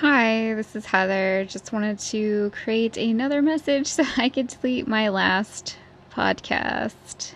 Hi, this is Heather. Just wanted to create another message so I could delete my last podcast.